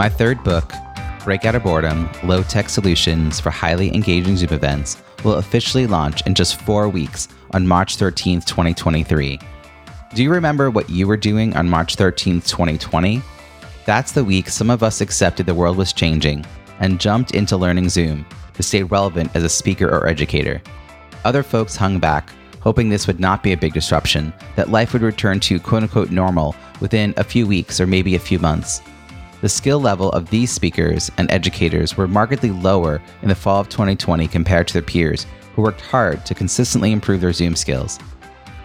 My third book, Break Out of Boredom Low Tech Solutions for Highly Engaging Zoom Events, will officially launch in just four weeks on March 13th, 2023. Do you remember what you were doing on March 13th, 2020? That's the week some of us accepted the world was changing and jumped into learning Zoom to stay relevant as a speaker or educator. Other folks hung back, hoping this would not be a big disruption, that life would return to quote unquote normal within a few weeks or maybe a few months. The skill level of these speakers and educators were markedly lower in the fall of 2020 compared to their peers who worked hard to consistently improve their Zoom skills.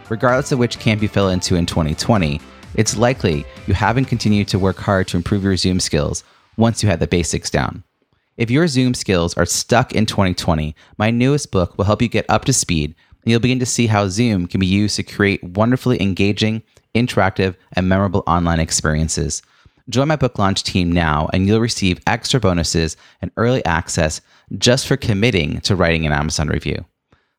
Regardless of which camp you fell into in 2020, it's likely you haven't continued to work hard to improve your Zoom skills once you had the basics down. If your Zoom skills are stuck in 2020, my newest book will help you get up to speed and you'll begin to see how Zoom can be used to create wonderfully engaging, interactive, and memorable online experiences. Join my book launch team now, and you'll receive extra bonuses and early access just for committing to writing an Amazon review.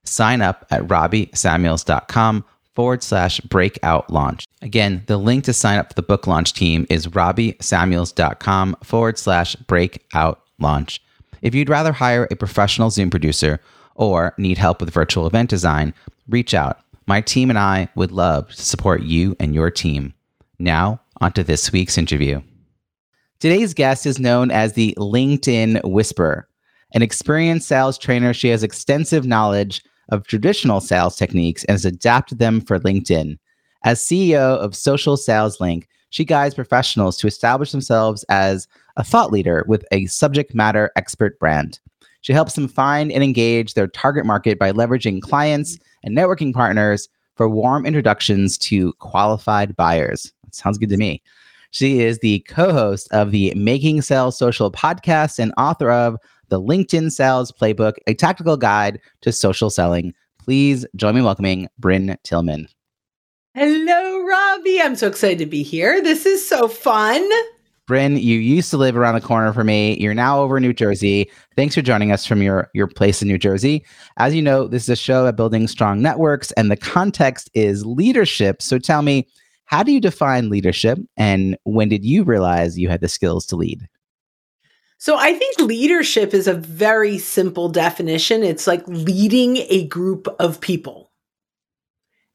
Sign up at robbiesamuels.com forward slash breakout launch. Again, the link to sign up for the book launch team is robbiesamuels.com forward slash breakout launch. If you'd rather hire a professional Zoom producer or need help with virtual event design, reach out. My team and I would love to support you and your team. Now, onto this week's interview. Today's guest is known as the LinkedIn Whisperer. An experienced sales trainer, she has extensive knowledge of traditional sales techniques and has adapted them for LinkedIn. As CEO of Social Sales Link, she guides professionals to establish themselves as a thought leader with a subject matter expert brand. She helps them find and engage their target market by leveraging clients and networking partners for warm introductions to qualified buyers. Sounds good to me. She is the co host of the Making Sales Social podcast and author of the LinkedIn Sales Playbook, a tactical guide to social selling. Please join me welcoming Brynne Tillman. Hello, Robbie. I'm so excited to be here. This is so fun. Brynne, you used to live around the corner for me. You're now over in New Jersey. Thanks for joining us from your, your place in New Jersey. As you know, this is a show about building strong networks, and the context is leadership. So tell me, how do you define leadership, and when did you realize you had the skills to lead? So I think leadership is a very simple definition. It's like leading a group of people.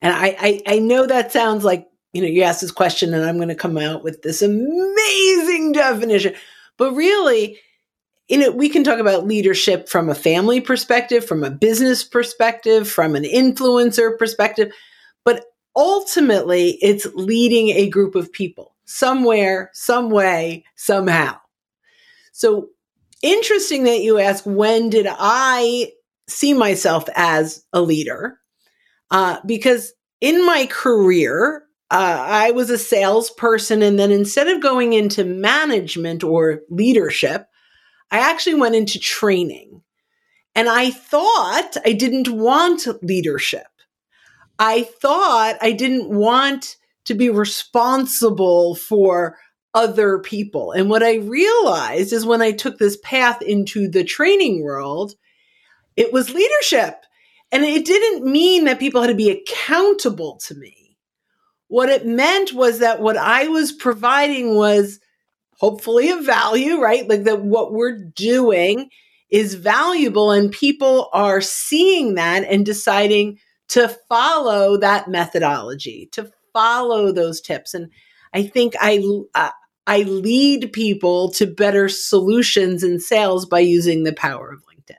And I, I, I know that sounds like, you know, you ask this question and I'm going to come out with this amazing definition. But really, in it, we can talk about leadership from a family perspective, from a business perspective, from an influencer perspective. But ultimately, it's leading a group of people somewhere, some way, somehow. So interesting that you ask, when did I see myself as a leader? Uh, because in my career, uh, I was a salesperson. And then instead of going into management or leadership, I actually went into training. And I thought I didn't want leadership. I thought I didn't want to be responsible for other people. And what I realized is when I took this path into the training world, it was leadership. And it didn't mean that people had to be accountable to me. What it meant was that what I was providing was hopefully a value, right? Like that what we're doing is valuable and people are seeing that and deciding to follow that methodology, to follow those tips. And I think I, uh, I lead people to better solutions in sales by using the power of LinkedIn.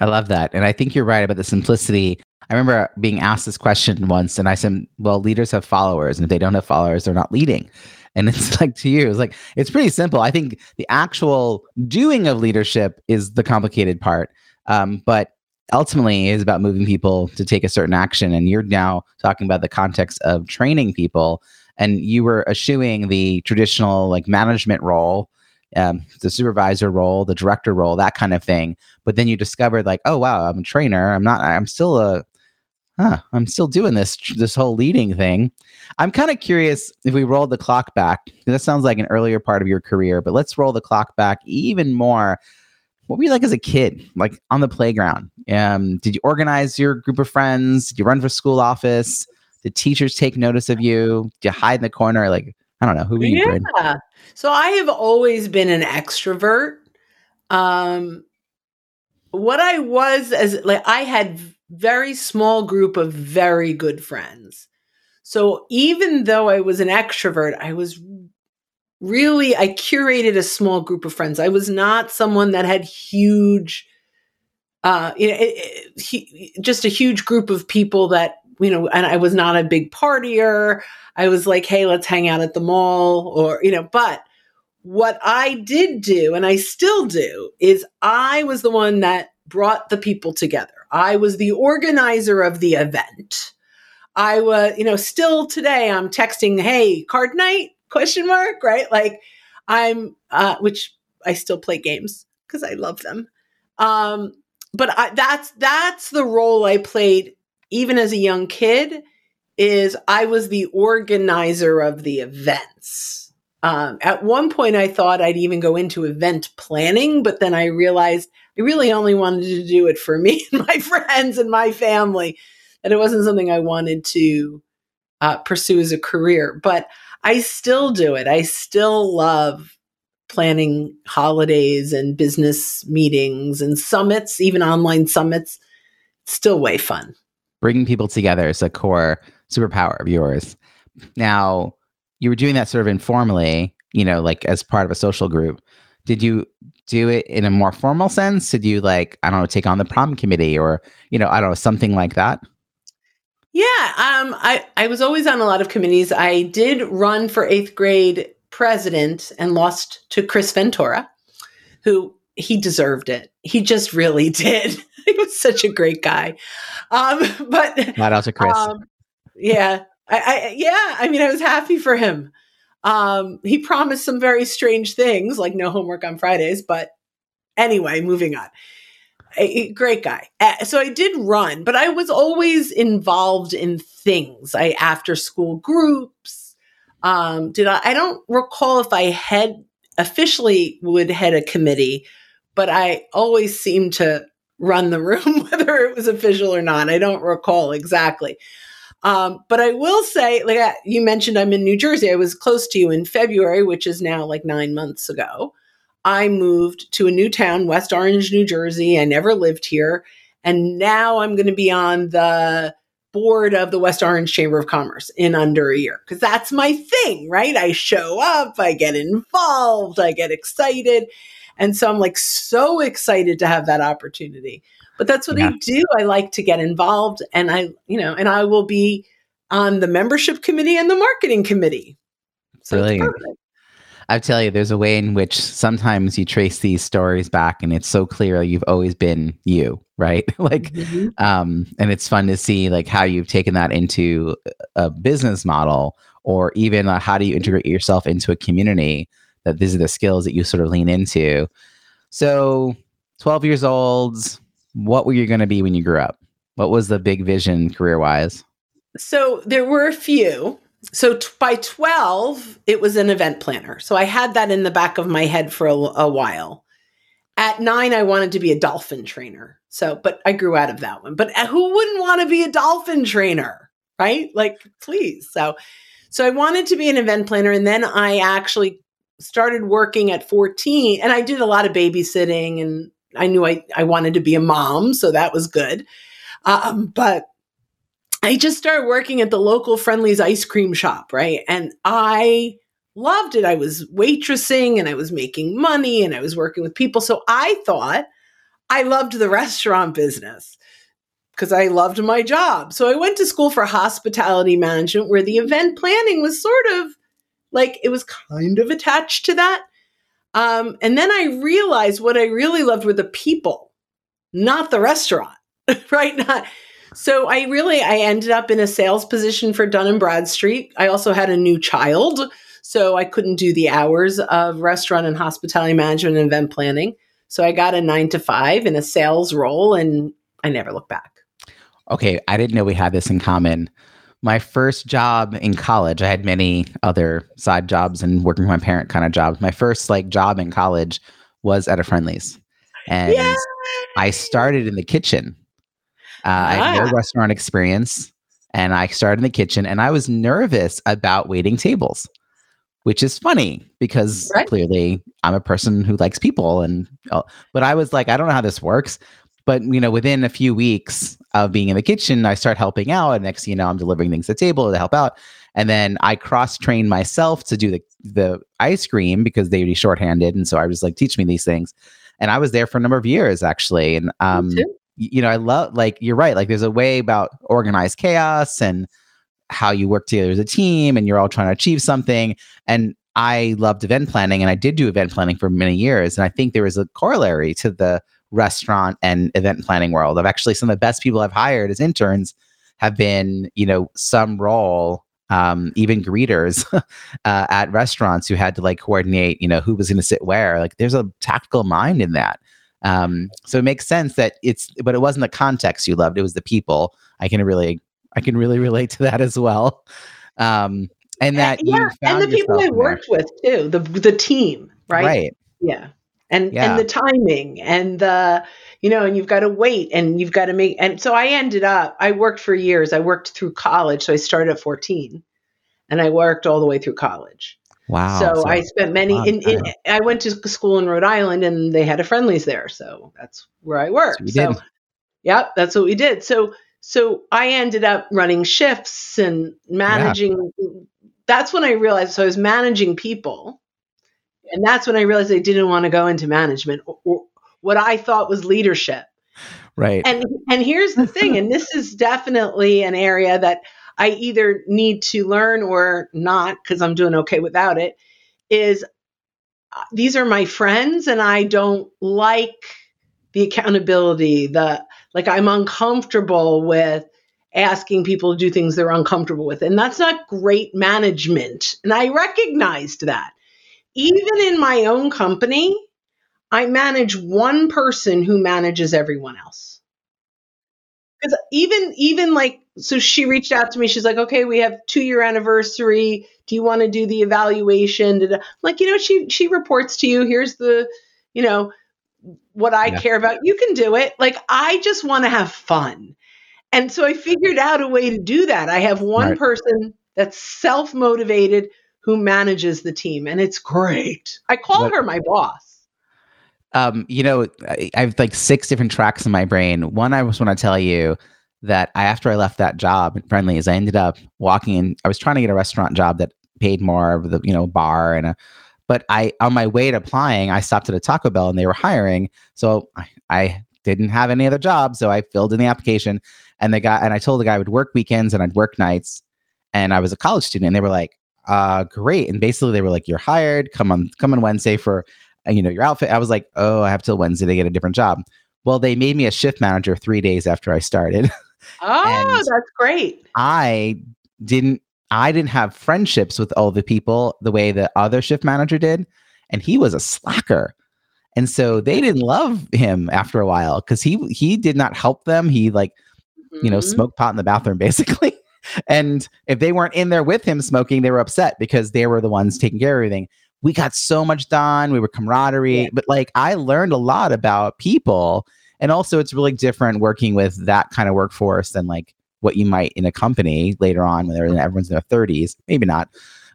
I love that. And I think you're right about the simplicity. I remember being asked this question once, and I said, Well, leaders have followers, and if they don't have followers, they're not leading. And it's like to you, it's like, it's pretty simple. I think the actual doing of leadership is the complicated part. Um, but ultimately is about moving people to take a certain action. And you're now talking about the context of training people and you were eschewing the traditional like management role um, the supervisor role, the director role, that kind of thing. But then you discovered like, oh wow, I'm a trainer. I'm not. I'm still a. Huh, I'm still doing this this whole leading thing. I'm kind of curious if we roll the clock back. That sounds like an earlier part of your career, but let's roll the clock back even more. What were you like as a kid, like on the playground? Um, did you organize your group of friends? Did you run for school office? Did teachers take notice of you? Did you hide in the corner? Like I don't know. Who were you? Yeah. So I have always been an extrovert. Um, what I was as like I had very small group of very good friends. So even though I was an extrovert, I was really I curated a small group of friends. I was not someone that had huge uh you know, it, it, he, just a huge group of people that you know and I was not a big partier. I was like, hey, let's hang out at the mall or, you know, but what I did do, and I still do, is I was the one that brought the people together. I was the organizer of the event. I was, you know, still today I'm texting, hey, card night? Question mark, right? Like I'm, uh, which I still play games because I love them. Um, but I, that's that's the role I played even as a young kid is I was the organizer of the events. Um, at one point, I thought I'd even go into event planning, but then I realized I really only wanted to do it for me and my friends and my family, and it wasn't something I wanted to uh, pursue as a career. But I still do it. I still love planning holidays and business meetings and summits, even online summits. still way fun. Bringing people together is a core superpower of yours. Now, you were doing that sort of informally, you know, like as part of a social group. Did you do it in a more formal sense? Did you like, I don't know, take on the prom committee or, you know, I don't know, something like that? Yeah, um, I, I was always on a lot of committees. I did run for eighth grade president and lost to Chris Ventura, who he deserved it. He just really did. he was such a great guy. Um, but not out to Chris. Um, yeah. I, I, yeah, I mean, I was happy for him. Um, he promised some very strange things, like no homework on Fridays. But anyway, moving on. A, a great guy. Uh, so I did run, but I was always involved in things. I after school groups. Um, did I? I don't recall if I had officially would head a committee, but I always seemed to run the room, whether it was official or not. I don't recall exactly. Um, but I will say, like uh, you mentioned, I'm in New Jersey. I was close to you in February, which is now like nine months ago. I moved to a new town, West Orange, New Jersey. I never lived here. And now I'm going to be on the board of the West Orange Chamber of Commerce in under a year because that's my thing, right? I show up, I get involved, I get excited. And so I'm like so excited to have that opportunity but that's what yeah. I do. I like to get involved and I, you know, and I will be on the membership committee and the marketing committee. So Brilliant. I tell you, there's a way in which sometimes you trace these stories back and it's so clear you've always been you, right? like, mm-hmm. um, and it's fun to see like how you've taken that into a business model or even uh, how do you integrate yourself into a community that these are the skills that you sort of lean into. So 12 years old, what were you going to be when you grew up? What was the big vision career wise? So there were a few. So t- by 12, it was an event planner. So I had that in the back of my head for a, a while. At nine, I wanted to be a dolphin trainer. So, but I grew out of that one. But uh, who wouldn't want to be a dolphin trainer? Right? Like, please. So, so I wanted to be an event planner. And then I actually started working at 14 and I did a lot of babysitting and I knew I, I wanted to be a mom, so that was good. Um, but I just started working at the local Friendly's ice cream shop, right? And I loved it. I was waitressing and I was making money and I was working with people. So I thought I loved the restaurant business because I loved my job. So I went to school for hospitality management where the event planning was sort of like it was kind of attached to that. Um, and then I realized what I really loved were the people, not the restaurant, right? Not, so I really I ended up in a sales position for Dun and Bradstreet. I also had a new child, So I couldn't do the hours of restaurant and hospitality management and event planning. So I got a nine to five in a sales role and I never looked back. Okay, I didn't know we had this in common. My first job in college, I had many other side jobs and working for my parent kind of jobs. My first like job in college was at a Friendly's. And Yay! I started in the kitchen. Uh, ah. I had no ah. restaurant experience and I started in the kitchen and I was nervous about waiting tables, which is funny because right. clearly I'm a person who likes people and uh, but I was like I don't know how this works. But you know, within a few weeks of being in the kitchen, I start helping out, and next you know, I'm delivering things to the table to help out. And then I cross train myself to do the the ice cream because they would be shorthanded, and so I was like, teach me these things. And I was there for a number of years actually, and um, you know, I love like you're right. Like there's a way about organized chaos and how you work together as a team, and you're all trying to achieve something. And I loved event planning, and I did do event planning for many years. And I think there was a corollary to the restaurant and event planning world. Of actually some of the best people I've hired as interns have been, you know, some role, um, even greeters uh, at restaurants who had to like coordinate, you know, who was going to sit where. Like, there's a tactical mind in that. Um, so it makes sense that it's, but it wasn't the context you loved; it was the people. I can really, I can really relate to that as well. Um, and that, yeah, and the people I worked with too, the the team, right? Right. Yeah and yeah. and the timing and the you know and you've got to wait and you've got to make and so i ended up i worked for years i worked through college so i started at 14 and i worked all the way through college wow so, so i spent many in, in, i went to school in rhode island and they had a Friendly's there so that's where i worked so yep, that's what we did so so i ended up running shifts and managing yeah. that's when i realized so i was managing people and that's when I realized I didn't want to go into management or, or what I thought was leadership. Right. And and here's the thing, and this is definitely an area that I either need to learn or not because I'm doing okay without it. Is uh, these are my friends, and I don't like the accountability. The like I'm uncomfortable with asking people to do things they're uncomfortable with, and that's not great management. And I recognized that even in my own company, I manage one person who manages everyone else. Because even even like so she reached out to me. She's like, okay, we have two year anniversary. Do you want to do the evaluation? I'm like, you know, she she reports to you. Here's the, you know, what I yeah. care about. You can do it. Like I just want to have fun. And so I figured out a way to do that. I have one right. person that's self motivated who manages the team, and it's great. I call what, her my boss. Um, you know, I, I, have like six different tracks in my brain. One, I just want to tell you that I, after I left that job at Friendly's, I ended up walking in. I was trying to get a restaurant job that paid more of the you know bar and a but I on my way to applying, I stopped at a Taco Bell and they were hiring. So I, I, didn't have any other job. So I filled in the application and the guy and I told the guy I would work weekends and I'd work nights. And I was a college student. And they were like, uh, great. And basically they were like, you're hired, come on, come on Wednesday for, uh, you know, your outfit. I was like, oh, I have till Wednesday to get a different job. Well, they made me a shift manager three days after I started. Oh, that's great. I didn't, I didn't have friendships with all the people the way the other shift manager did. And he was a slacker. And so they didn't love him after a while because he he did not help them. He like, mm-hmm. you know, mm-hmm. smoked pot in the bathroom basically and if they weren't in there with him smoking, they were upset because they were the ones taking care of everything. We got so much done. We were camaraderie, yeah. but like I learned a lot about people. And also, it's really different working with that kind of workforce than like what you might in a company later on when they're in, everyone's in their 30s. Maybe not.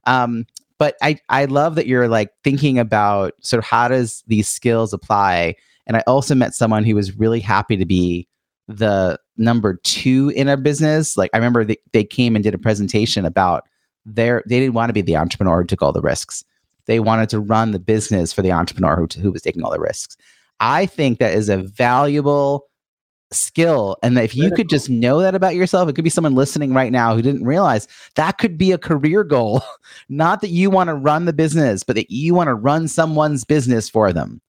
Um, but I, I love that you're like thinking about sort of how does these skills apply. And I also met someone who was really happy to be the number two in a business. Like I remember they, they came and did a presentation about their they didn't want to be the entrepreneur who took all the risks. They wanted to run the business for the entrepreneur who, who was taking all the risks. I think that is a valuable skill. And if you could just know that about yourself, it could be someone listening right now who didn't realize that could be a career goal. Not that you want to run the business, but that you want to run someone's business for them.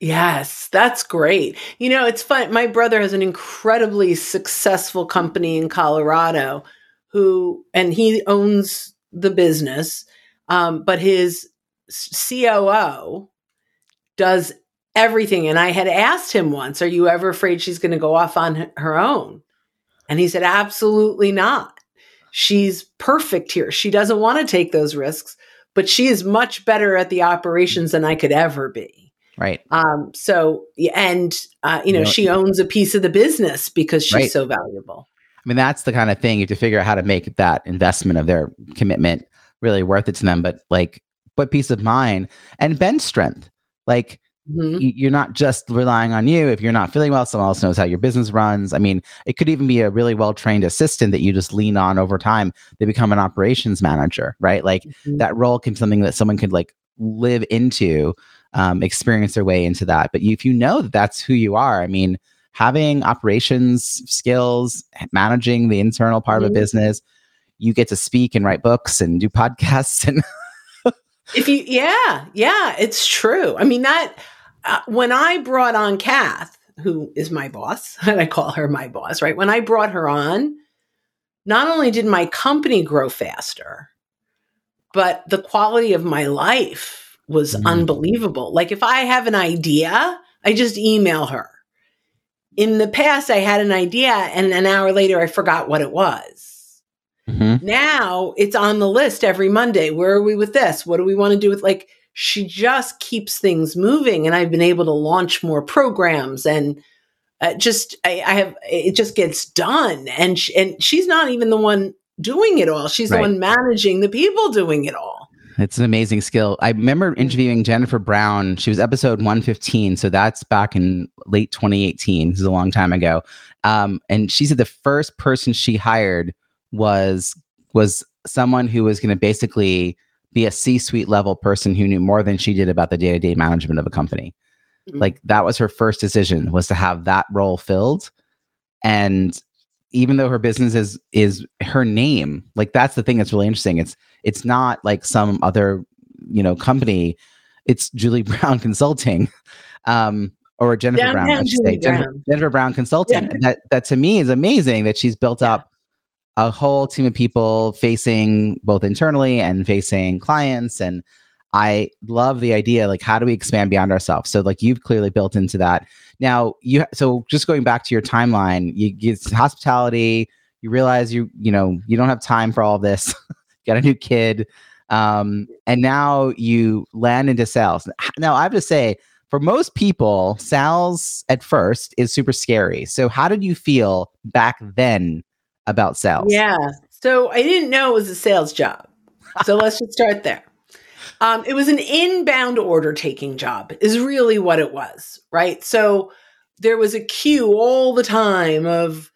Yes, that's great. You know, it's fun. My brother has an incredibly successful company in Colorado who, and he owns the business. Um, but his COO does everything. And I had asked him once, Are you ever afraid she's going to go off on her own? And he said, Absolutely not. She's perfect here. She doesn't want to take those risks, but she is much better at the operations than I could ever be. Right. Um, so, and, uh, you know, she owns a piece of the business because she's right. so valuable. I mean, that's the kind of thing you have to figure out how to make that investment of their commitment really worth it to them. But like, what peace of mind and bench strength. Like, Mm-hmm. You're not just relying on you. If you're not feeling well, someone else knows how your business runs. I mean, it could even be a really well trained assistant that you just lean on over time. They become an operations manager, right? Like mm-hmm. that role can be something that someone could like live into, um, experience their way into that. But if you know that that's who you are, I mean, having operations skills, managing the internal part mm-hmm. of a mm-hmm. business, you get to speak and write books and do podcasts and if you yeah yeah it's true i mean that uh, when I brought on Kath, who is my boss, and I call her my boss, right? When I brought her on, not only did my company grow faster, but the quality of my life was mm. unbelievable. Like if I have an idea, I just email her. In the past, I had an idea and an hour later, I forgot what it was. Mm-hmm. Now it's on the list every Monday. Where are we with this? What do we want to do with like, she just keeps things moving and i've been able to launch more programs and uh, just I, I, have it just gets done and she, and she's not even the one doing it all she's right. the one managing the people doing it all it's an amazing skill i remember interviewing jennifer brown she was episode 115 so that's back in late 2018 this is a long time ago um, and she said the first person she hired was was someone who was going to basically be a C-suite level person who knew more than she did about the day-to-day management of a company. Mm-hmm. Like that was her first decision was to have that role filled. And even though her business is is her name, like that's the thing that's really interesting. It's it's not like some other, you know, company. It's Julie Brown Consulting. Um, or Jennifer Downtown Brown, I should say, Jennifer, Jennifer, Brown Consulting. Yeah. That that to me is amazing that she's built up a whole team of people facing both internally and facing clients and I love the idea like how do we expand beyond ourselves so like you've clearly built into that now you so just going back to your timeline you get hospitality you realize you you know you don't have time for all this got a new kid um, and now you land into sales now i have to say for most people sales at first is super scary so how did you feel back then about sales? Yeah. So I didn't know it was a sales job. So let's just start there. Um, it was an inbound order taking job, is really what it was, right? So there was a queue all the time of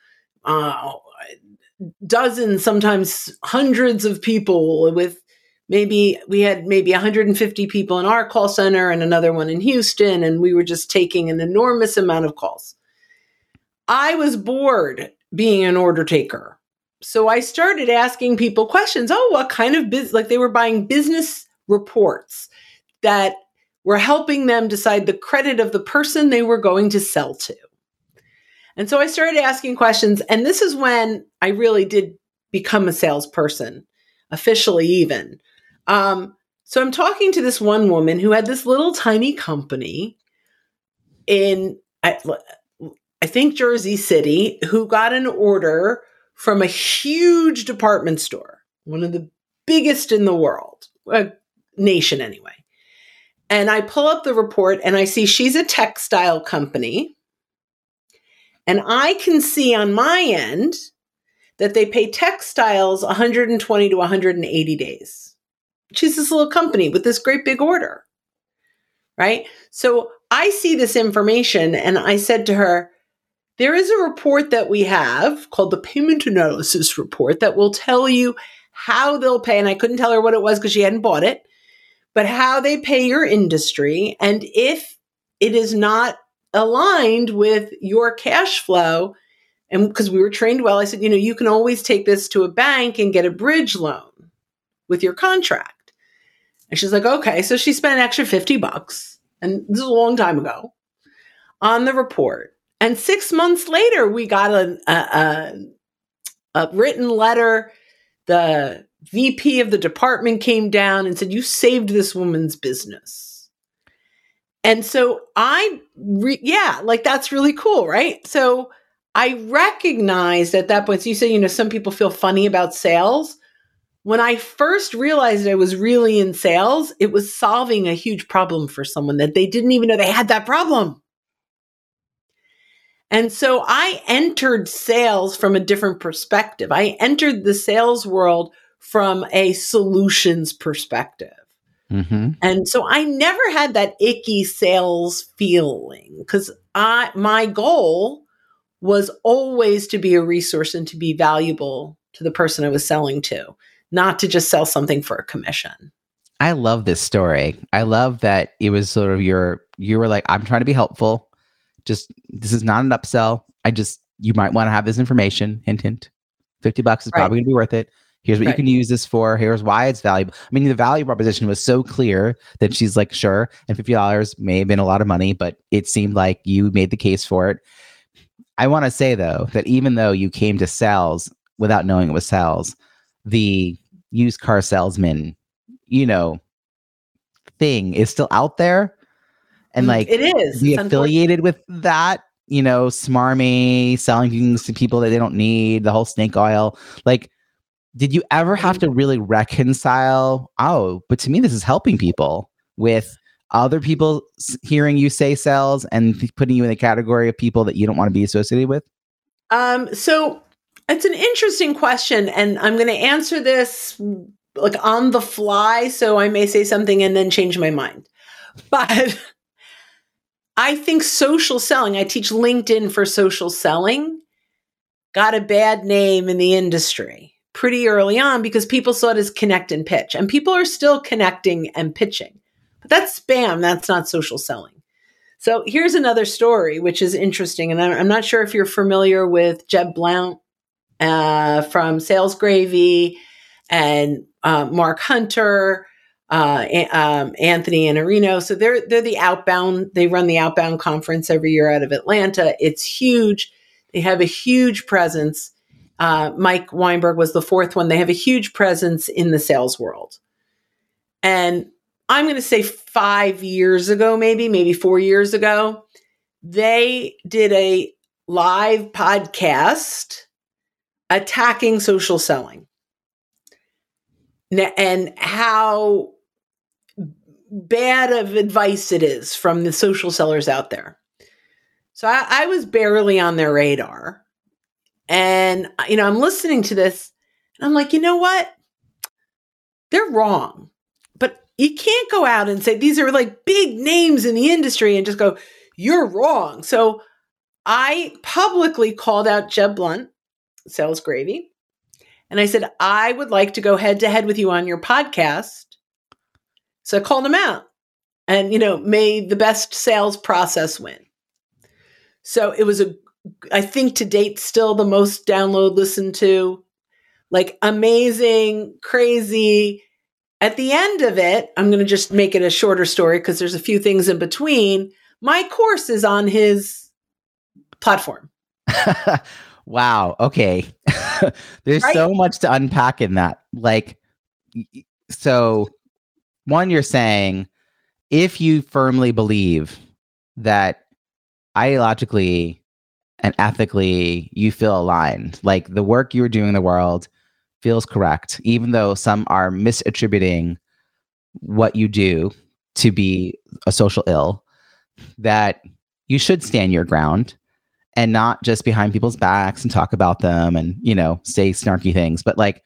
uh, dozens, sometimes hundreds of people with maybe we had maybe 150 people in our call center and another one in Houston, and we were just taking an enormous amount of calls. I was bored being an order taker. So I started asking people questions. Oh, what kind of business? Like they were buying business reports that were helping them decide the credit of the person they were going to sell to. And so I started asking questions. And this is when I really did become a salesperson, officially, even. Um, so I'm talking to this one woman who had this little tiny company in, I think Jersey City, who got an order from a huge department store, one of the biggest in the world, a nation anyway. And I pull up the report and I see she's a textile company. And I can see on my end that they pay textiles 120 to 180 days. She's this little company with this great big order. Right. So I see this information and I said to her, there is a report that we have called the payment analysis report that will tell you how they'll pay. And I couldn't tell her what it was because she hadn't bought it, but how they pay your industry. And if it is not aligned with your cash flow, and because we were trained well, I said, you know, you can always take this to a bank and get a bridge loan with your contract. And she's like, okay. So she spent an extra 50 bucks. And this is a long time ago on the report. And six months later, we got a, a, a, a written letter. The VP of the department came down and said, You saved this woman's business. And so I, re- yeah, like that's really cool, right? So I recognized at that point, so you say, you know, some people feel funny about sales. When I first realized I was really in sales, it was solving a huge problem for someone that they didn't even know they had that problem. And so I entered sales from a different perspective. I entered the sales world from a solutions perspective. Mm-hmm. And so I never had that icky sales feeling because I my goal was always to be a resource and to be valuable to the person I was selling to, not to just sell something for a commission. I love this story. I love that it was sort of your you were like, I'm trying to be helpful just this is not an upsell. I just you might want to have this information. Hint, hint. Fifty bucks is right. probably going to be worth it. Here's what right. you can use this for. Here's why it's valuable. I mean, the value proposition was so clear that she's like, sure. And fifty dollars may have been a lot of money, but it seemed like you made the case for it. I want to say though that even though you came to sales without knowing it was sales, the used car salesman, you know, thing is still out there and mm, like it is be affiliated with that you know smarmy selling things to people that they don't need the whole snake oil like did you ever have to really reconcile? Oh but to me this is helping people with other people hearing you say sales and putting you in the category of people that you don't want to be associated with? Um so it's an interesting question and i'm going to answer this like on the fly so i may say something and then change my mind. But I think social selling, I teach LinkedIn for social selling, got a bad name in the industry pretty early on because people saw it as connect and pitch. And people are still connecting and pitching. But that's spam, that's not social selling. So here's another story, which is interesting. And I'm not sure if you're familiar with Jeb Blount uh, from Sales Gravy and uh, Mark Hunter uh, um, Anthony Iannarino. So they're they're the outbound. They run the outbound conference every year out of Atlanta. It's huge. They have a huge presence. Uh, Mike Weinberg was the fourth one. They have a huge presence in the sales world. And I'm going to say five years ago, maybe, maybe four years ago, they did a live podcast attacking social selling and how bad of advice it is from the social sellers out there. So I, I, was barely on their radar. And, uh, you know, I'm listening to this and I'm like, you know what? They're wrong. But you can't go out and say these are like big names in the industry and just go, you're wrong. So I publicly called out Jeb Blount, Sales Gravy. And I said, I would like to go head to head with you on your podcast so I called him out and, you know, made the best sales process win. So it was a, I think to date, still the most download listened to, like amazing, crazy. At the end of it, I'm going to just make it a shorter story because there's a few things in between. My course is on his platform. wow. Okay. there's right? so much to unpack in that. Like, so one, you're saying if you firmly believe that ideologically and ethically you feel aligned, like the work you're doing in the world feels correct, even though some are misattributing what you do to be a social ill, that you should stand your ground and not just behind people's backs and talk about them and, you know, say snarky things, but like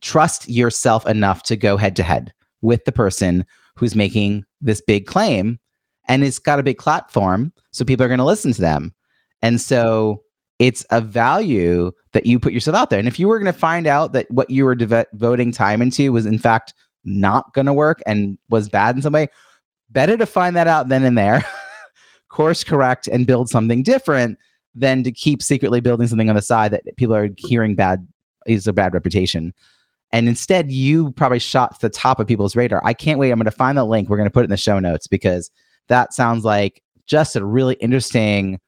trust yourself enough to go head to head with the person who's making this big claim and it's got a big platform so people are going to listen to them and so it's a value that you put yourself out there and if you were going to find out that what you were devoting time into was in fact not going to work and was bad in some way better to find that out then and there course correct and build something different than to keep secretly building something on the side that people are hearing bad is a bad reputation and instead, you probably shot to the top of people's radar. I can't wait. I'm going to find the link. We're going to put it in the show notes because that sounds like just a really interesting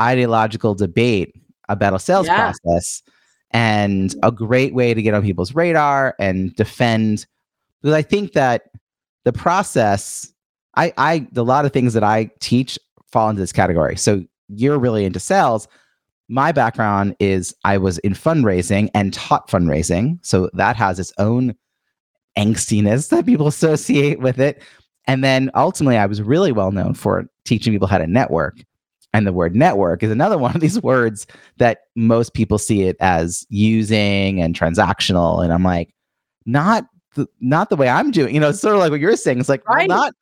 ideological debate about a sales yeah. process. and a great way to get on people's radar and defend. Because I think that the process, I, I, a lot of things that I teach fall into this category. So you're really into sales. My background is I was in fundraising and taught fundraising. So that has its own angstiness that people associate with it. And then ultimately, I was really well known for teaching people how to network. And the word network is another one of these words that most people see it as using and transactional. And I'm like, not the, not the way I'm doing. You know, it's sort of like what you're saying. It's like right. well, not.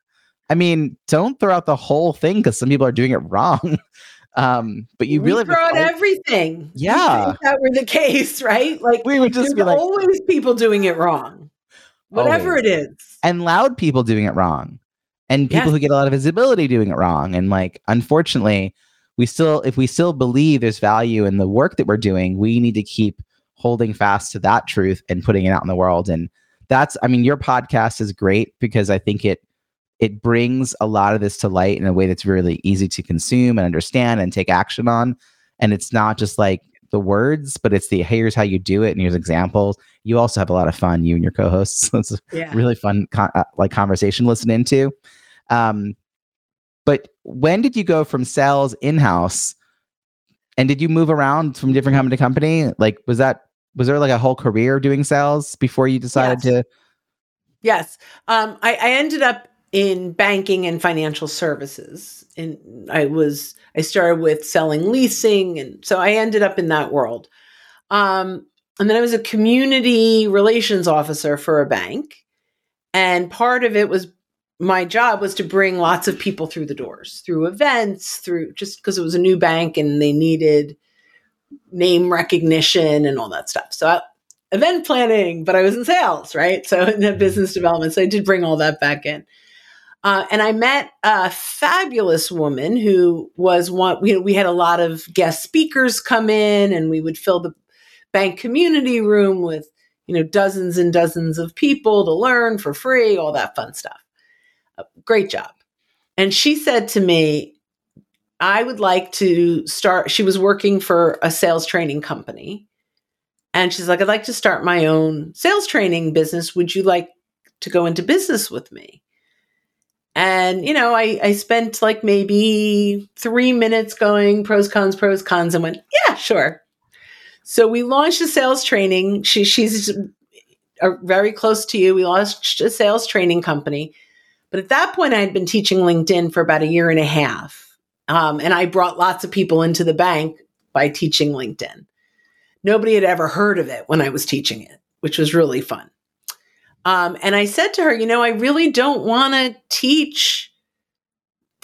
I mean, don't throw out the whole thing because some people are doing it wrong. Um, but you we really throw out everything. Yeah, that were the case, right? Like we would just be like, always people doing it wrong, whatever always. it is, and loud people doing it wrong and people yes. who get a lot of visibility doing it wrong. And like unfortunately we still if we still believe there's value in the work that we're doing we need to keep holding fast to that truth and putting it out in the world. And that's i mean your podcast is great because i think it it brings a lot of this to light in a way that's really easy to consume and understand and take action on. And it's not just like the words but it's the here's how you do it and here's examples you also have a lot of fun you and your co-hosts it's yeah. really fun con- uh, like conversation listening to um, but when did you go from sales in house? And did you move around from different company to company? Like, was that was there like a whole career doing sales before you decided yes. to? Yes, um, I, I ended up in banking and financial services, and I was I started with selling leasing, and so I ended up in that world. Um, and then I was a community relations officer for a bank, and part of it was my job was to bring lots of people through the doors through events through just because it was a new bank and they needed name recognition and all that stuff. So I, event planning but i was in sales right? So in the business development so i did bring all that back in uh, and i met a fabulous woman who was one we, we had a lot of guest speakers come in and we would fill the bank community room with you know dozens and dozens of people to learn for free all that fun stuff great job. And she said to me, I would like to start. She was working for a sales training company. And she's like, I'd like to start my own sales training business. Would you like to go into business with me? And, you know, I, I spent like maybe three minutes going pros, cons, pros, cons, and went, yeah, sure. So we launched a sales training. She, she's a, very close to you. We launched a sales training company. But at that point, I had been teaching LinkedIn for about a year and a half. Um, and I brought lots of people into the bank by teaching LinkedIn. Nobody had ever heard of it when I was teaching it, which was really fun. Um, and I said to her, you know, I really don't want to teach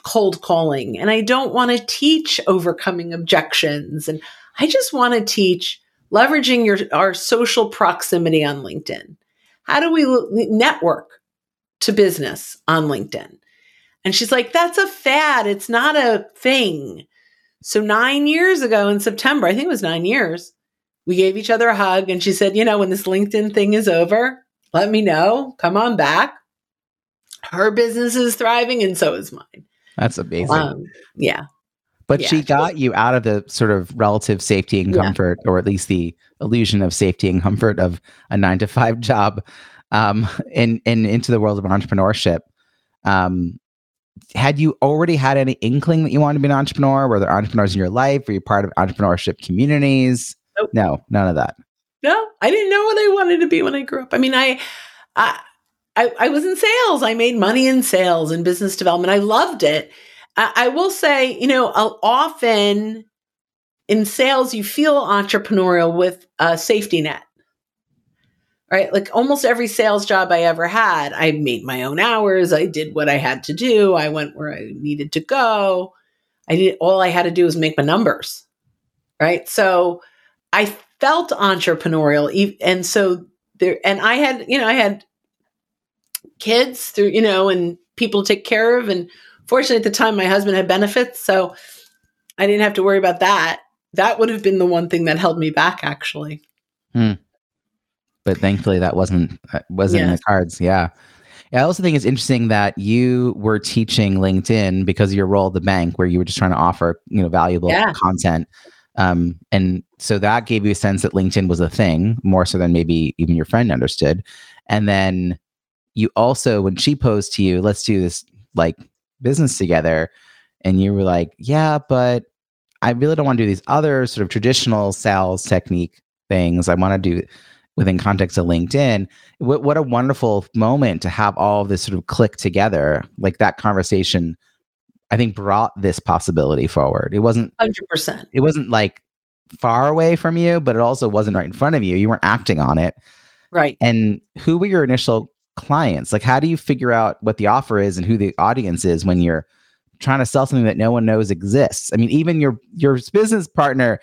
cold calling and I don't want to teach overcoming objections. And I just want to teach leveraging your our social proximity on LinkedIn. How do we network to business on LinkedIn. And she's like, that's a fad. It's not a thing. So, nine years ago in September, I think it was nine years, we gave each other a hug. And she said, you know, when this LinkedIn thing is over, let me know. Come on back. Her business is thriving, and so is mine. That's amazing. Um, yeah. But yeah. she got you out of the sort of relative safety and comfort, yeah. or at least the illusion of safety and comfort of a nine to five job um, and and into the world of entrepreneurship. Um, had you already had any inkling that you wanted to be an entrepreneur? Were there entrepreneurs in your life? Were you part of entrepreneurship communities? Nope. No, none of that. No, I didn't know what I wanted to be when I grew up. I mean, I, I, I, I was in sales. I made money in sales and business development. I loved it. I, I will say, you know, I'll often in sales, you feel entrepreneurial with a safety net right? Like almost every sales job I ever had, I made my own hours. I did what I had to do. I went where I needed to go. I did all I had to do was make my numbers, right? So I felt entrepreneurial, and so there. And I had, you know, I had kids through, you know, and people to take care of. And fortunately, at the time, my husband had benefits, so I didn't have to worry about that. That would have been the one thing that held me back, actually. Hmm but thankfully that wasn't uh, wasn't yes. in the cards. Yeah. I also think it's interesting that you were teaching LinkedIn because of your role at the bank, where you were just trying to offer you know valuable yeah. content. Um, and so that gave you a sense that LinkedIn was a thing, more so than maybe even your friend understood. And then you also, when she posed to you, let's do this like business together, and you were like, yeah, but I really don't want to do these other sort of traditional sales technique things. I want to do within context of LinkedIn. What, what a wonderful moment to have all of this sort of click together. Like that conversation, I think brought this possibility forward. It wasn't 100%. It wasn't like far away from you, but it also wasn't right in front of you. You weren't acting on it. Right. And who were your initial clients? Like, how do you figure out what the offer is and who the audience is when you're trying to sell something that no one knows exists? I mean, even your your business partner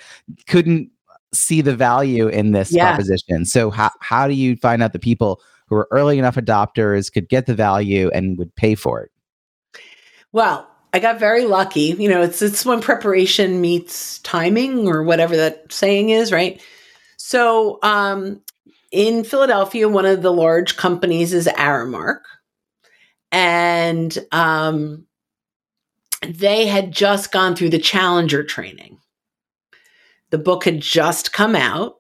couldn't see the value in this Yeah. proposition. So how how do you find out the people who are early enough adopters could get the value and would pay for it? Well, I got very lucky. You know, it's it's when preparation meets timing or whatever that saying is, right? So, um in Philadelphia, one of the large companies is Aramark. And um they had just gone through the Challenger training. The book had just come out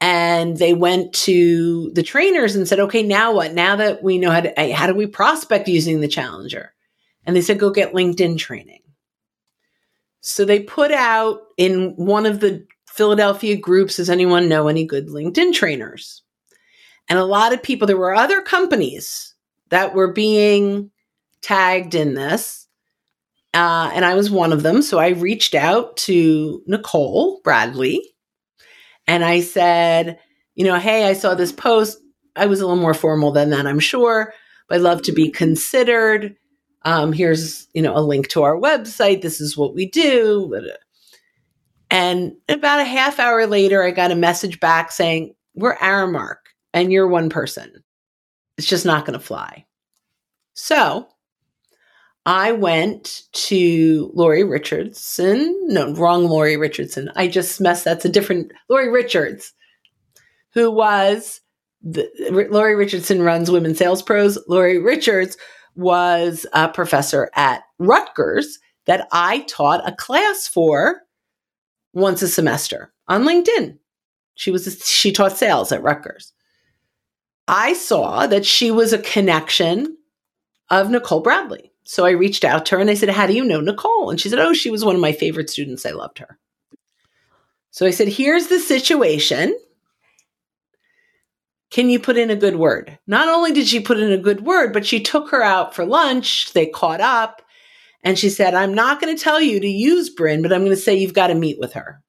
and they went to the trainers and said, "Okay, now what? Now that we know how to how do we prospect using the Challenger?" And they said go get linkedin training. So they put out in one of the philadelphia groups does anyone know any good linkedin trainers? And a lot of people there were other companies that were being tagged in this uh, and i was one of them. So i reached out to nicole bradley and i said you know hey i saw this post. I was a little more formal than that i'm sure but i'd love to be considered um, here's you know a link to our website. This is what we do and about a half hour later i got a message back saying we're aramark and you're one person. It's just not going to fly. So i went to lori richardson no wrong lori richardson. I just messed that's a different lori richards who was the, lori richardson runs women sales pros. Lori richards was a professor at Rutgers that I taught a class for once a semester on LinkedIn. She was a, she taught sales at Rutgers. I saw that she was a connection of Nicole Bradley. So I reached out to her and I said, "How do you know Nicole?" And she said, "Oh, she was one of my favorite students. I loved her." So I said, "Here's the situation can you put in a good word? Not only did she put in a good word, but she took her out for lunch. They caught up and she said, I'm not going to tell you to use Brynne, but I'm going to say you've got to meet with her.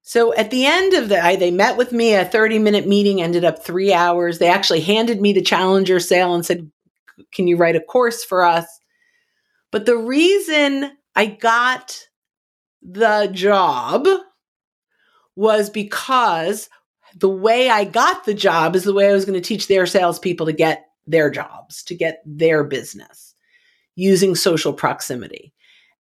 So at the end of the, I, they met with me. A 30 minute meeting ended up three hours. They actually handed me the Challenger sale and said, Can you write a course for us? But the reason I got the job was because the way I got the job is the way I was going to teach their salespeople to get their jobs, to get their business using social proximity.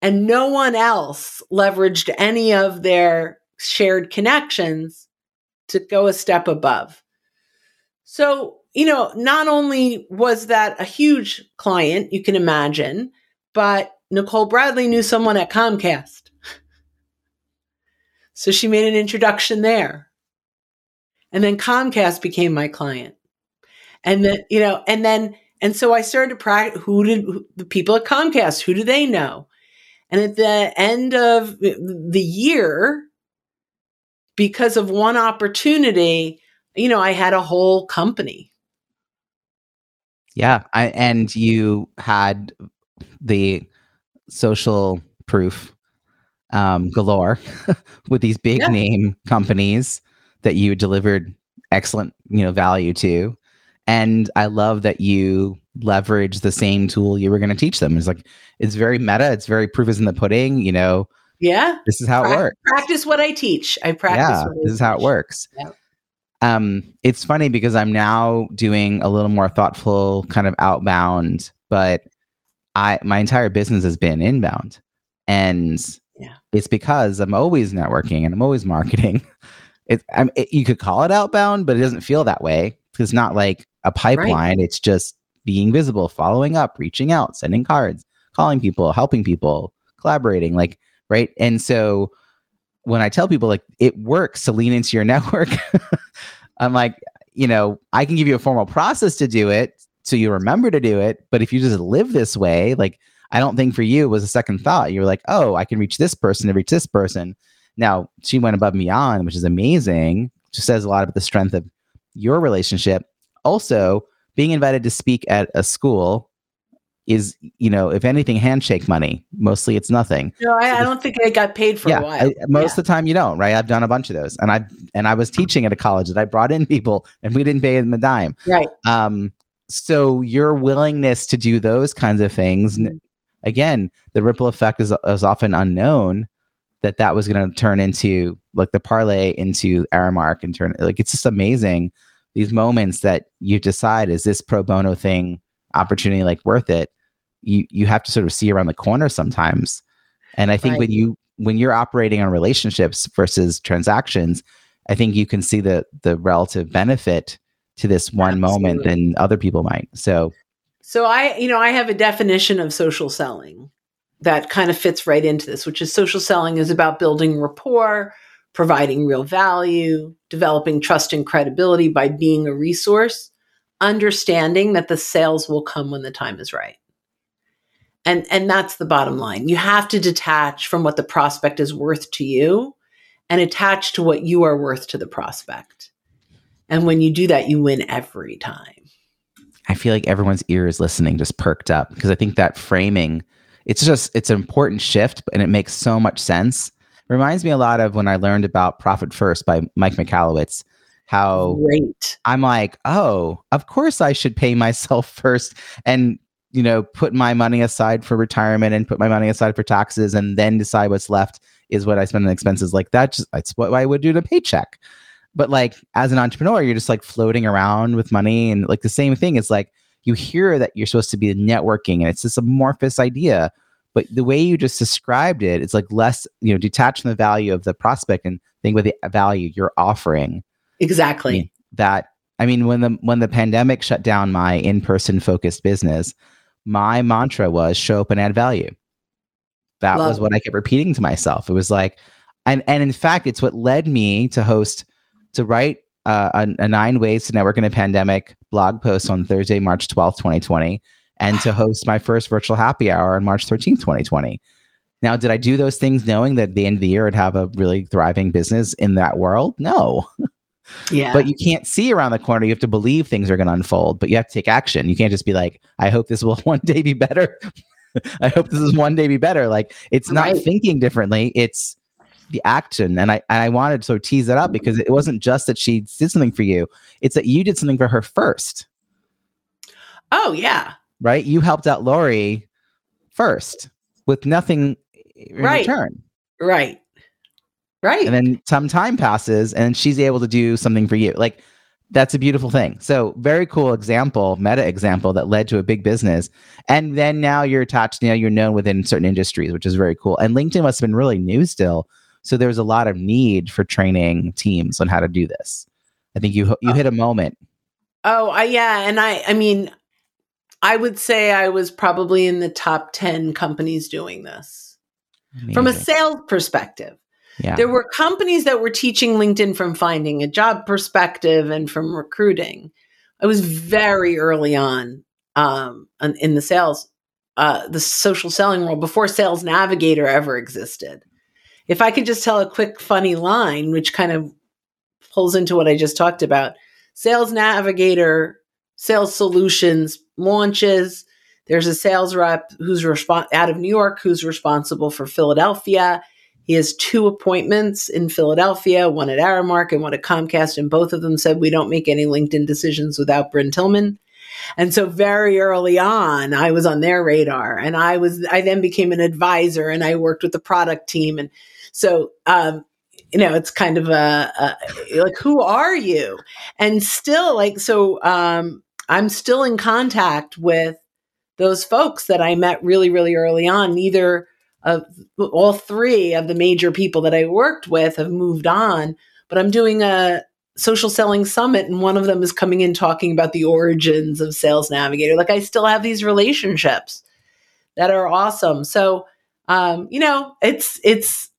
And no one else leveraged any of their shared connections to go a step above. So, you know, not only was that a huge client, you can imagine, but Nicole Bradley knew someone at Comcast. So she made an introduction there. And then Comcast became my client. And then, you know, and then, and so I started to practice who did who, the people at Comcast, who do they know? And at the end of the year, because of one opportunity, you know, I had a whole company. Yeah, I, and you had the social proof um, galore with these big Yeah. name companies that you delivered excellent, you know, value to. And I love that you leverage the same tool you were going to teach them. It's like it's very meta. It's very proof is in the pudding. You know, Yeah. this is how it Prac- works. Practice what I teach. I practice. yeah, what I this is how it works. Yeah. Um, it's funny because I'm now doing a little more thoughtful kind of outbound, but I my entire business has been inbound, and Yeah. it's because I'm always networking and I'm always marketing. It, I'm, it, you could call it outbound, but it doesn't feel that way. It's not like a pipeline. It's just being visible, following up, reaching out, sending cards, calling people, helping people, collaborating. Like right? And so when I tell people like it works to lean into your network, I'm like, you know, I can give you a formal process to do it so you remember to do it. But if you just live this way, like I don't think for you was a second thought. You were like, oh, I can reach this person to reach this person. Now she went above and beyond, which is amazing. Just says a lot about the strength of your relationship. Also, being invited to speak at a school is, you know, if anything, handshake money. Mostly it's nothing. No, I, I don't think I got paid for yeah, a while. I, most Yeah. of the time you don't, right? I've done a bunch of those. And I and I was teaching at a college that I brought in people and we didn't pay them a dime. Right. Um, so your willingness to do those kinds of things, again, the ripple effect is, is often unknown. That that was going to turn into like the parlay into Aramark and turn like it's just amazing these moments that you decide is this pro bono thing opportunity like worth it. You you have to sort of see around the corner sometimes, and I think Right. when you when you're operating on relationships versus transactions, I think you can see the the relative benefit to this one moment than other people might. So So I, you know, I have a definition of social selling that kind of fits right into this, which is social selling is about building rapport, providing real value, developing trust and credibility by being a resource, understanding that the sales will come when the time is right. And and that's the bottom line. You have to detach from what the prospect is worth to you and attach to what you are worth to the prospect. And when you do that, you win every time. I feel like everyone's ear is listening, just perked up because I think that framing, it's just it's an important shift, and it makes so much sense. Reminds me a lot of when I learned about Profit First by Mike Michalowicz. How Great. I'm like, oh, of course I should pay myself first and you know put my money aside for retirement and put my money aside for taxes and then decide what's left is what I spend on expenses. Like that just that's what I would do to paycheck. But like as an entrepreneur, you're just like floating around with money and like the same thing. is like you hear that you're supposed to be networking and it's this amorphous idea. But the way you just described it, it's like less, you know, detached from the value of the prospect and think about the value you're offering Exactly. that I mean when the when the pandemic shut down my in-person focused business, my mantra was show up and add value. That was what I kept repeating to myself. It was like and and in fact it's what led me to host to write uh, a, a nine ways to network in a pandemic blog post on Thursday, March 12th, 2020, and to host my first virtual happy hour on March 13th, 2020. Now, did I do those things knowing that at the end of the year I'd have a really thriving business in that world? No Yeah. but you can't see around the corner. You have to believe things are going to unfold, but you have to take action. You can't just be like, I hope this will one day be better. I hope this is one day be better. Like it's not Right. thinking differently. It's the action. And I, and I wanted to sort of tease that up because it wasn't just that she did something for you. It's that you did something for her first, oh yeah. right? You helped out Lori first with nothing in Right. return. Right. Right. and then some time passes and she's able to do something for you like that's a beautiful thing so very cool example meta example that led to a big business and then now you're attached you now you're known within certain industries which is very cool and linkedin must have been really new still so there's a lot of need for training teams on how to do this i think you you hit a moment oh, I yeah, and I I mean I would say I was probably in the top 10 companies doing this. From a sales perspective. yeah There were companies that were teaching LinkedIn from finding a job perspective and from recruiting. I was very early on um, in the sales, uh, the social selling world before Sales Navigator ever existed. If I could just tell a quick funny line, which kind of pulls into what I just talked about, Sales Navigator, Sales Solutions launches. There's a sales rep who's respon out of New York who's responsible for Philadelphia. He has two appointments in Philadelphia, one at Aramark and one at Comcast, and both of them said we don't make any LinkedIn decisions without Brynne Tillman. And so very early on, I was on their radar, and I was I then became an advisor, and I worked with the product team, and so um, you know it's kind of a, a like who are you? And still like so um, I'm still in contact with those folks that I met really really early on. Neither of all three of the major people that I worked with have moved on, but I'm doing a social selling summit and one of them is coming in talking about the origins of sales navigator like i still have these relationships that are awesome so Um, you know, it's it's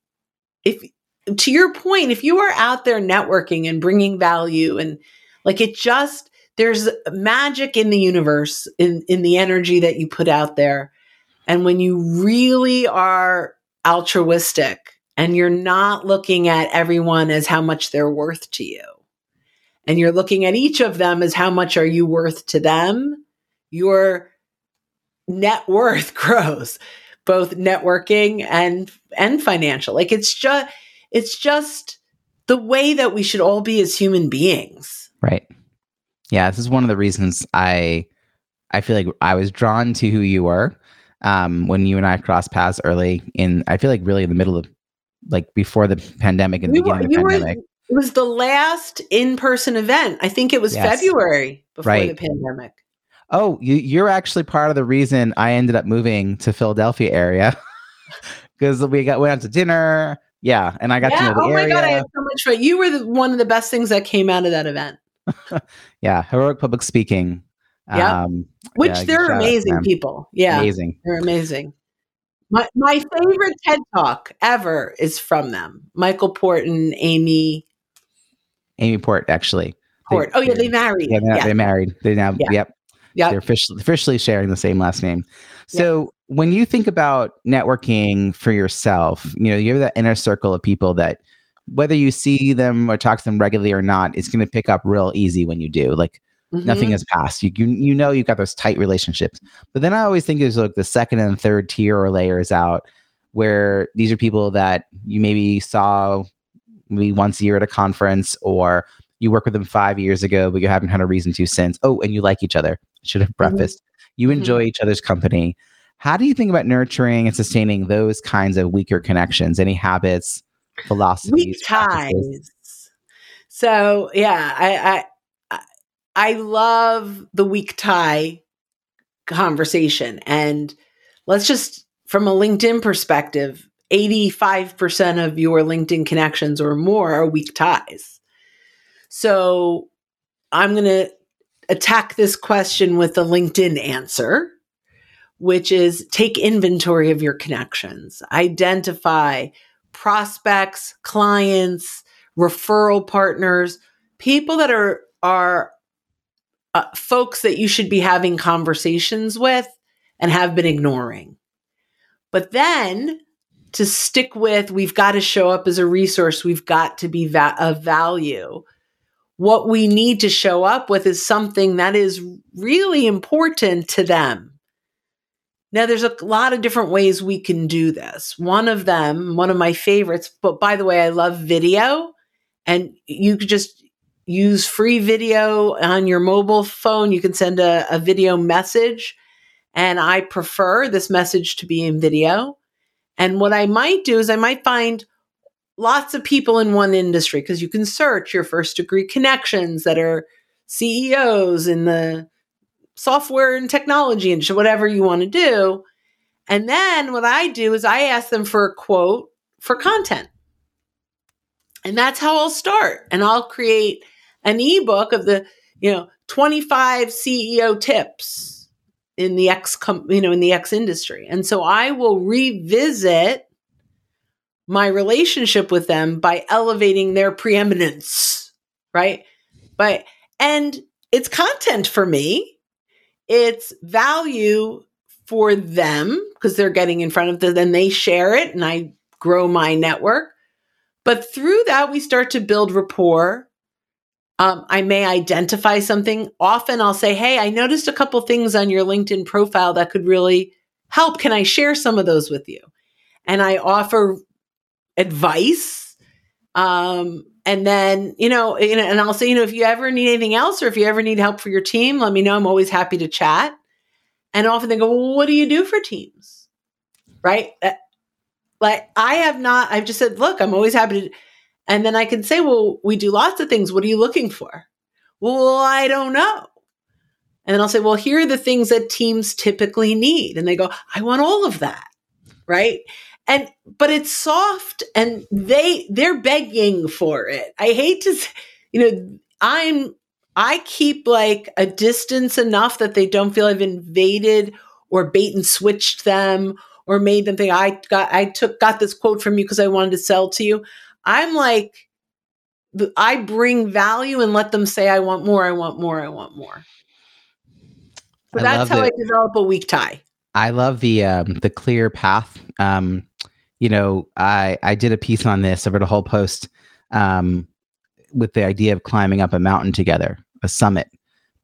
if to your point, if you are out there networking and bringing value and like it just there's magic in the universe in in the energy that you put out there. And when you really are altruistic and you're not looking at everyone as how much they're worth to you and you're looking at each of them as how much are you worth to them, your net worth grows, both networking and and financial. Like it's just it's just the way that we should all be as human beings. Right. Yeah, this is one of the reasons I I feel like I was drawn to who you were um, when you and I crossed paths early in. I feel like really in the middle of like before the pandemic and the we beginning were, of the pandemic. Were, it was the last in-person event. I think it was yes. February before right. the pandemic. Oh, you, you're actually part of the reason I ended up moving to Philadelphia area because we got went out to dinner. Yeah, and I got yeah. to know the oh area. Oh my god, I had so much fun. You were the, one of the best things that came out of that event. yeah, heroic public speaking. Yeah, um, which yeah, they're amazing people. Yeah, amazing. They're amazing. My my favorite TED talk ever is from them. Michael Porton, Amy. Amy Port, actually. Port. They, oh yeah, they married. Yeah, yeah. they married. They now. Yeah. Yep. Yeah. They're officially, officially sharing the same last name. So yep. when you think about networking for yourself, you know, you have that inner circle of people that whether you see them or talk to them regularly or not, it's going to pick up real easy when you do. Like mm-hmm. nothing has passed. You, you you know you've got those tight relationships. But then I always think there's like the second and third tier or layers out where these are people that you maybe saw maybe once a year at a conference or you work with them five years ago, but you haven't had a reason to since. Oh, and you like each other. should have mm-hmm. prefaced. Mm-hmm. You enjoy mm-hmm. each other's company. How do you think about nurturing and sustaining those kinds of weaker connections? Any habits, philosophies, weak ties. So yeah, I, I I love the weak tie conversation, and let's just from a LinkedIn perspective, eighty five percent of your LinkedIn connections or more are weak ties. So I'm going to attack this question with the LinkedIn answer, which is take inventory of your connections, identify prospects, clients, referral partners, people that are are uh, folks that you should be having conversations with and have been ignoring. But then to stick with, we've got to show up as a resource. We've got to be va- of value. What we need to show up with is something that is really important to them now, there's a lot of different ways we can do this. One of them, one of my favorites, but by the way, I love video, and you could just use free video on your mobile phone. You can send a, a video message, and I prefer this message to be in video. And what I might do is I might find lots of people in one industry because you can search your first degree connections that are CEOs in the software and technology and whatever you want to do. And then what I do is I ask them for a quote for content. And that's how I'll start. And I'll create an ebook of the, you know, 25 CEO tips in the X com- you know, in the X industry. And so I will revisit my relationship with them by elevating their preeminence, right? But and it's content for me it's value for them because they're getting in front of them, then they share it and I grow my network. But through that, we start to build rapport. Um, I may identify something. Often I'll say, Hey, I noticed a couple things on your LinkedIn profile that could really help. Can I share some of those with you? And I offer advice. Um, and then you know, and I'll say, you know, if you ever need anything else, or if you ever need help for your team, let me know. I'm always happy to chat. And often they go, well, what do you do for teams? Right? Like I have not. I've just said, look, I'm always happy to. And then I can say, well, we do lots of things. What are you looking for? Well, I don't know. And then I'll say, well, here are the things that teams typically need. And they go, I want all of that. Right and but it's soft and they they're begging for it i hate to you know i'm i keep like a distance enough that they don't feel i've invaded or bait and switched them or made them think I got I took got this quote from you because I wanted to sell to you. I'm like I bring value and let them say I want more, I want more, I want more. So that's how I develop a weak tie. I love the um, the clear path. Um, you know, I I did a piece on this. I wrote a whole post um, with the idea of climbing up a mountain together, a summit,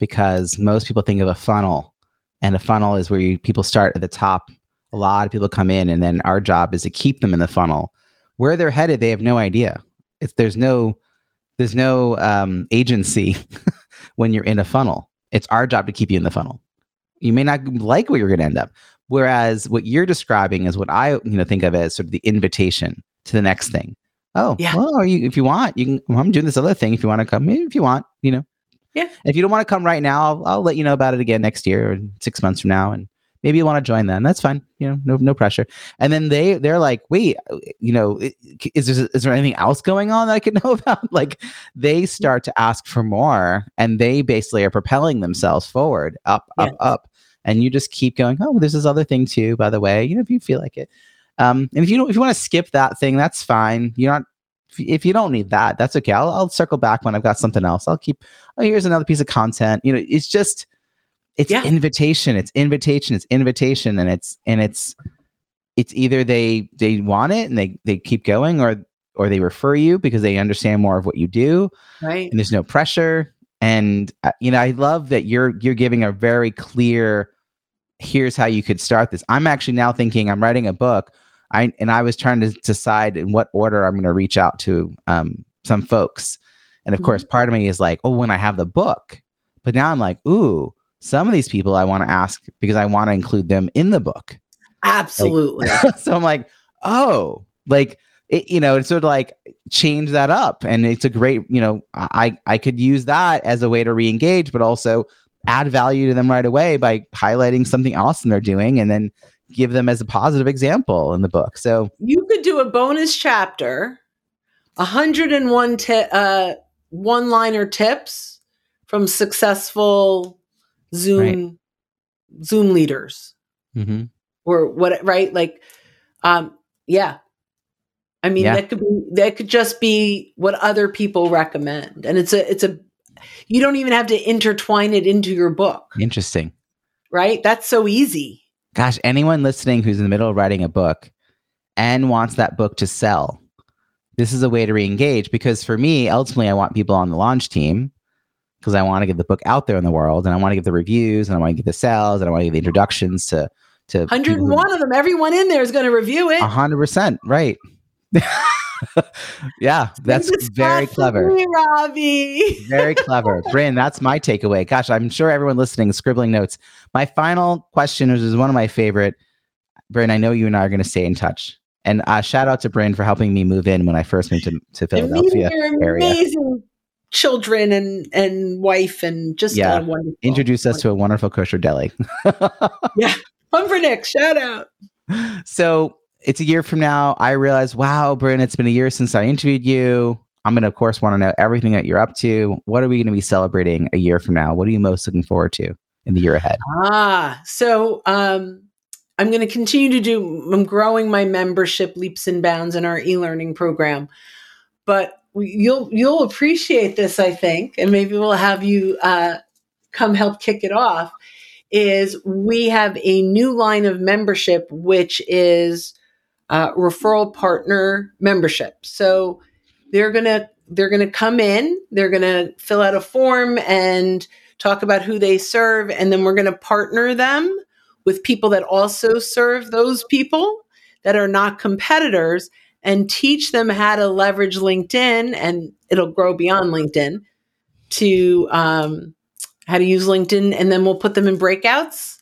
because most people think of a funnel, and a funnel is where you, people start at the top. A lot of people come in, and then our job is to keep them in the funnel. Where they're headed, they have no idea. If there's no there's no um, agency when you're in a funnel. It's our job to keep you in the funnel. You may not like where you're going to end up. Whereas what you're describing is what I you know think of as sort of the invitation to the next thing. Oh, yeah. well, you, if you want, you can. Well, I'm doing this other thing. If you want to come, if you want, you know. Yeah. If you don't want to come right now, I'll, I'll let you know about it again next year or six months from now, and maybe you want to join then that's fine you know no no pressure. And then they they're like wait you know is there is there anything else going on that i could know about? Like they start to ask for more and they basically are propelling themselves forward up up yes. up. And you just keep going oh there's this other thing too by the way you know if you feel like it. Um and if you don't if you want to skip that thing that's fine. You're not if you don't need that that's okay. I'll, I'll circle back when i've got something else. I'll keep oh here's another piece of content. You know it's just it's yeah. invitation it's invitation it's invitation and it's and it's it's either they they want it and they they keep going or or they refer you because they understand more of what you do right. and there's no pressure. And uh, you know i love that you're you're giving a very clear here's how you could start this. I'm actually now thinking i'm writing a book. I and i was trying to decide in what order i'm going to reach out to um, some folks. And of mm-hmm. course part of me is like oh when i have the book. But now i'm like ooh some of these people I want to ask because I want to include them in the book. Absolutely. Like, so I'm like, oh, like it, you know, it's sort of like change that up, and it's a great, you know, I I could use that as a way to re-engage, but also add value to them right away by highlighting something awesome they're doing, and then give them as a positive example in the book. So you could do a bonus chapter, 101 t- uh, one-liner tips from successful Zoom right. Zoom leaders mm-hmm. or what right like um yeah I mean yeah. that could be that could just be what other people recommend and it's a it's a you don't even have to intertwine it into your book. Interesting. Right? That's so easy. Gosh, anyone listening who's in the middle of writing a book and wants that book to sell, this is a way to re-engage because for me, ultimately I want people on the launch team because I want to get the book out there in the world and I want to get the reviews and I want to get the sales and I want to get the introductions to to 101 of them. Everyone in there is going to review it. 100%. Right. yeah, that's very clever. Me, Robbie. very clever. Brynne, that's my takeaway. Gosh, I'm sure everyone listening is scribbling notes. My final question is, is one of my favorite. Brynne, I know you and I are going to stay in touch. And uh, shout out to Brynne for helping me move in when I first moved to, to Philadelphia. Area. Amazing children and and wife and just yeah. wonderful. Introduce us to a wonderful kosher deli. yeah, Pumpernick, shout out. So it's a year from now. I realize, wow, Brynne, it's been a year since I interviewed you. I'm going to, of course, want to know everything that you're up to. What are we going to be celebrating a year from now? What are you most looking forward to in the year ahead? Ah, so um, I'm going to continue to do, I'm growing my membership leaps and bounds in our e learning program. But you'll you'll appreciate this, I think, and maybe we'll have you uh, come help kick it off. Is we have a new line of membership, which is uh, referral partner membership. So they're gonna they're gonna come in, they're gonna fill out a form and talk about who they serve, and then we're gonna partner them with people that also serve those people that are not competitors and teach them how to leverage LinkedIn and it'll grow beyond LinkedIn to um, how to use LinkedIn. And then we'll put them in breakouts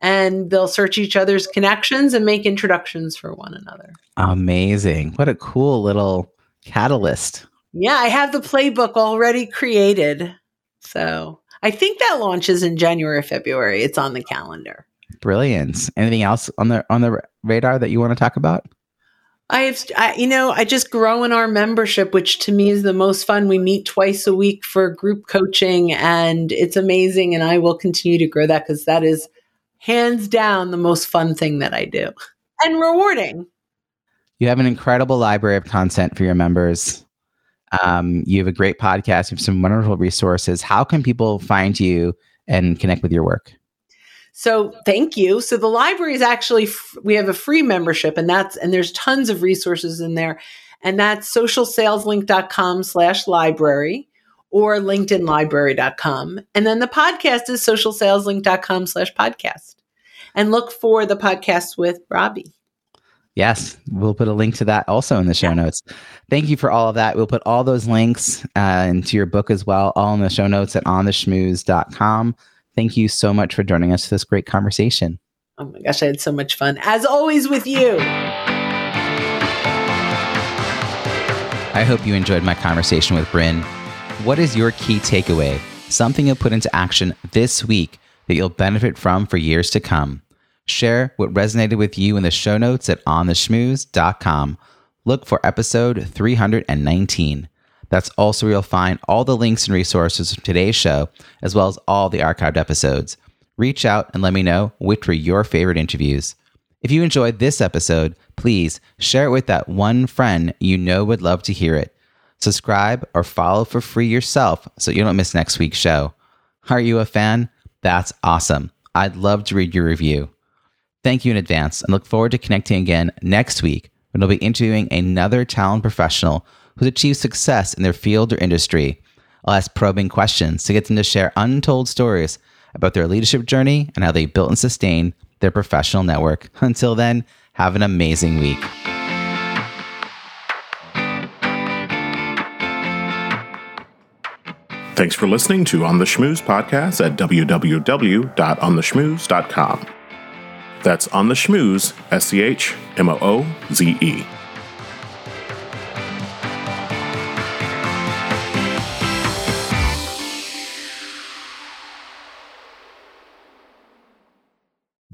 and they'll search each other's connections and make introductions for one another. Amazing. What a cool little catalyst. Yeah, I have the playbook already created. So I think that launches in January, February. It's on the calendar. Brilliant. Anything else on the on the radar that you want to talk about? I have, I, you know, I just grow in our membership, which to me is the most fun. We meet twice a week for group coaching, and it's amazing. And I will continue to grow that because that is hands down the most fun thing that I do. and rewarding. You have an incredible library of content for your members. Um, you have a great podcast. You have some wonderful resources. How can people find you and connect with your work? So thank you. So the library is actually f- we have a free membership, and that's and there's tons of resources in there, and that's socialsaleslink.com slash library or linkedinlibrary.com. And then the podcast is socialsaleslink.com slash podcast. And look for the podcast with Robbie. Yes, we'll put a link to that also in the show notes. Thank you for all of that. We'll put all those links uh, into your book as well, all in the show notes at ontheschmooze.com. Thank you so much for joining us for this great conversation. Oh my gosh, I had so much fun, as always, with you. I hope you enjoyed my conversation with Brynne. What is your key takeaway? Something you'll put into action this week that you'll benefit from for years to come. Share what resonated with you in the show notes at ontheschmooze.com. Look for episode 319. That's also where you'll find all the links and resources from today's show, as well as all the archived episodes. Reach out and let me know which were your favorite interviews. If you enjoyed this episode, please share it with that one friend you know would love to hear it. Subscribe or follow for free yourself so you don't miss next week's show. Are you a fan? That's awesome. I'd love to read your review. Thank you in advance and look forward to connecting again next week when I'll be interviewing another talent professional who's achieved success in their field or industry. I'll ask probing questions to get them to share untold stories about their leadership journey and how they built and sustained their professional network. Until then, have an amazing week. Thanks for listening to On the Schmooze podcast at www.ontheschmooze.com. That's On the Schmooze, S C H M O O Z E.